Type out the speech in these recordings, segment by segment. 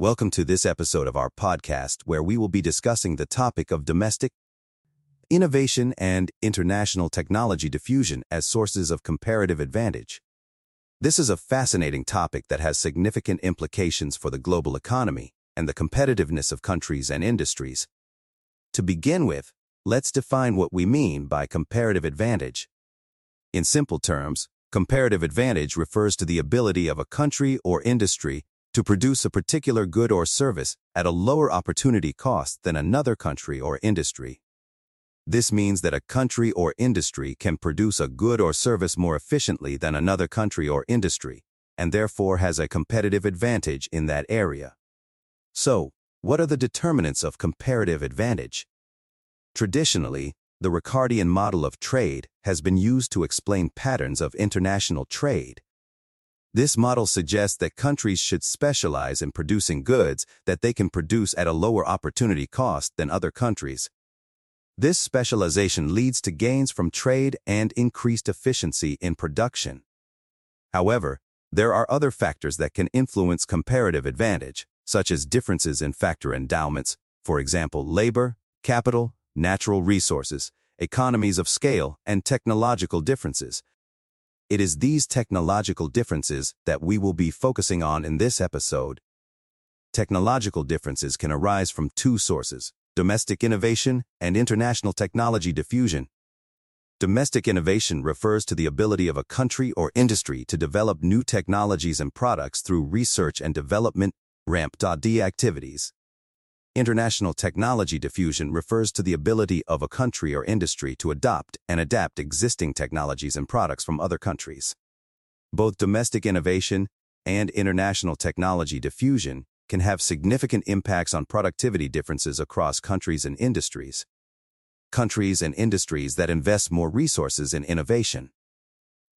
Welcome to this episode of our podcast where we will be discussing the topic of domestic innovation and international technology diffusion as sources of comparative advantage. This is a fascinating topic that has significant implications for the global economy and the competitiveness of countries and industries. To begin with, let's define what we mean by comparative advantage. In simple terms, comparative advantage refers to the ability of a country or industry to produce a particular good or service at a lower opportunity cost than another country or industry. This means that a country or industry can produce a good or service more efficiently than another country or industry, and therefore has a competitive advantage in that area. So, what are the determinants of comparative advantage? Traditionally, the Ricardian model of trade has been used to explain patterns of international trade. This model suggests that countries should specialize in producing goods that they can produce at a lower opportunity cost than other countries. This specialization leads to gains from trade and increased efficiency in production. However, there are other factors that can influence comparative advantage, such as differences in factor endowments, for example, labor, capital, natural resources, economies of scale, and technological differences, it is these technological differences that we will be focusing on in this episode. Technological differences can arise from two sources, domestic innovation and international technology diffusion. Domestic innovation refers to the ability of a country or industry to develop new technologies and products through research and development RAMP.D activities. International technology diffusion refers to the ability of a country or industry to adopt and adapt existing technologies and products from other countries. Both domestic innovation and international technology diffusion can have significant impacts on productivity differences across countries and industries. Countries and industries that invest more resources in innovation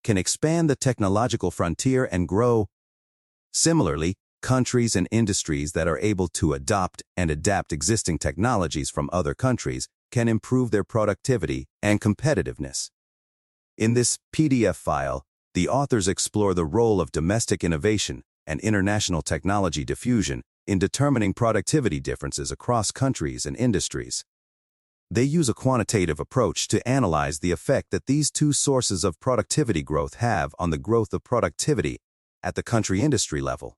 can expand the technological frontier and grow. Similarly, countries and industries that are able to adopt and adapt existing technologies from other countries can improve their productivity and competitiveness. In this PDF file, the authors explore the role of domestic innovation and international technology diffusion in determining productivity differences across countries and industries. They use a quantitative approach to analyze the effect that these two sources of productivity growth have on the growth of productivity at the country-industry level.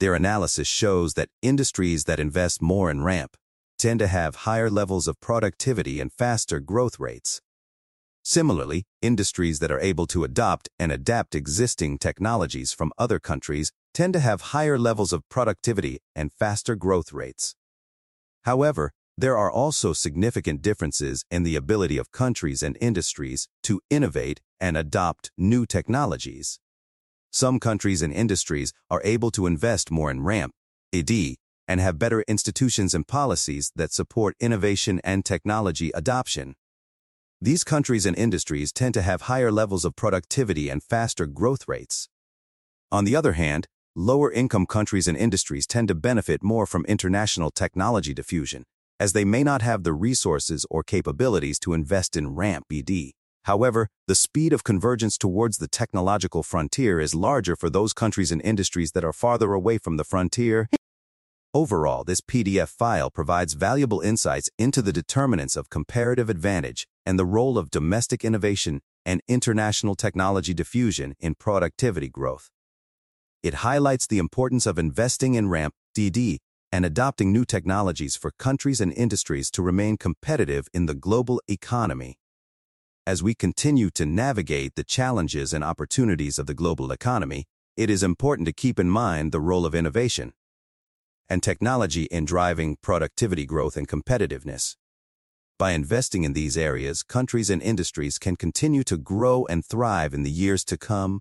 Their analysis shows that industries that invest more in RAMP tend to have higher levels of productivity and faster growth rates. Similarly, industries that are able to adopt and adapt existing technologies from other countries tend to have higher levels of productivity and faster growth rates. However, there are also significant differences in the ability of countries and industries to innovate and adopt new technologies. Some countries and industries are able to invest more in RAMP, AD, and have better institutions and policies that support innovation and technology adoption. These countries and industries tend to have higher levels of productivity and faster growth rates. On the other hand, lower-income countries and industries tend to benefit more from international technology diffusion, as they may not have the resources or capabilities to invest in RAMP ED. However, the speed of convergence towards the technological frontier is larger for those countries and industries that are farther away from the frontier. Overall, this PDF file provides valuable insights into the determinants of comparative advantage and the role of domestic innovation and international technology diffusion in productivity growth. It highlights the importance of investing in RAMP, DD, and adopting new technologies for countries and industries to remain competitive in the global economy. As we continue to navigate the challenges and opportunities of the global economy, it is important to keep in mind the role of innovation and technology in driving productivity growth and competitiveness. By investing in these areas, countries and industries can continue to grow and thrive in the years to come